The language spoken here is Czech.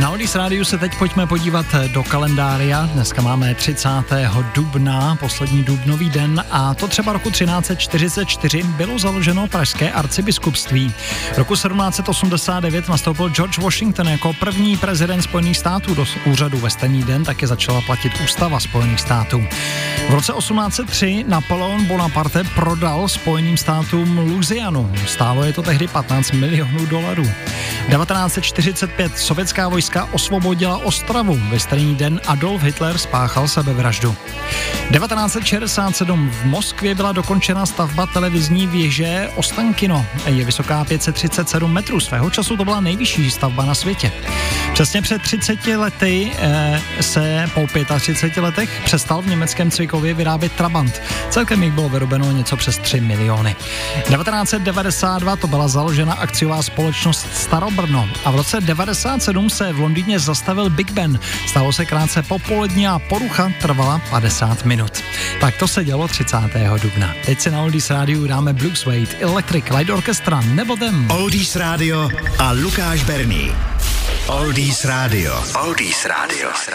Na Oldies Rádiu se teď pojďme podívat do kalendária. Dneska máme 30. dubna, poslední dubnový den a to třeba roku 1344 bylo založeno Pražské arcibiskupství. Roku 1789 nastoupil George Washington jako první prezident Spojených států do úřadu ve stejný den, také začala platit ústava Spojených států. V roce 1803 Napoleon Bonaparte prodal Spojeným státům Louisianu. Stálo je to tehdy 15 milionů dolarů. 1945 sovětská vojska osvobodila Ostravu. Ve stejný den Adolf Hitler spáchal sebevraždu. 1967 v Moskvě byla dokončena stavba televizní věže Ostankino. Je vysoká 537 metrů. Svého času to byla nejvyšší stavba na světě. Přesně před 30 lety eh, se po 35 letech přestal v německém Cvikově vyrábět Trabant. Celkem jich bylo vyrobeno něco přes 3 miliony. 1992 to byla založena akciová společnost Starobrno a v roce 97 se v Londýně zastavil Big Ben. Stalo se krátce popolední a porucha trvala 50 minut. Tak to se dělo 30. dubna. Teď se na Oldies rádiu dáme Blue Suede, Electric Light Orchestra nebo Dem. Oldies Radio a Lukáš Berný. Oldies Radio. Oldies Radio.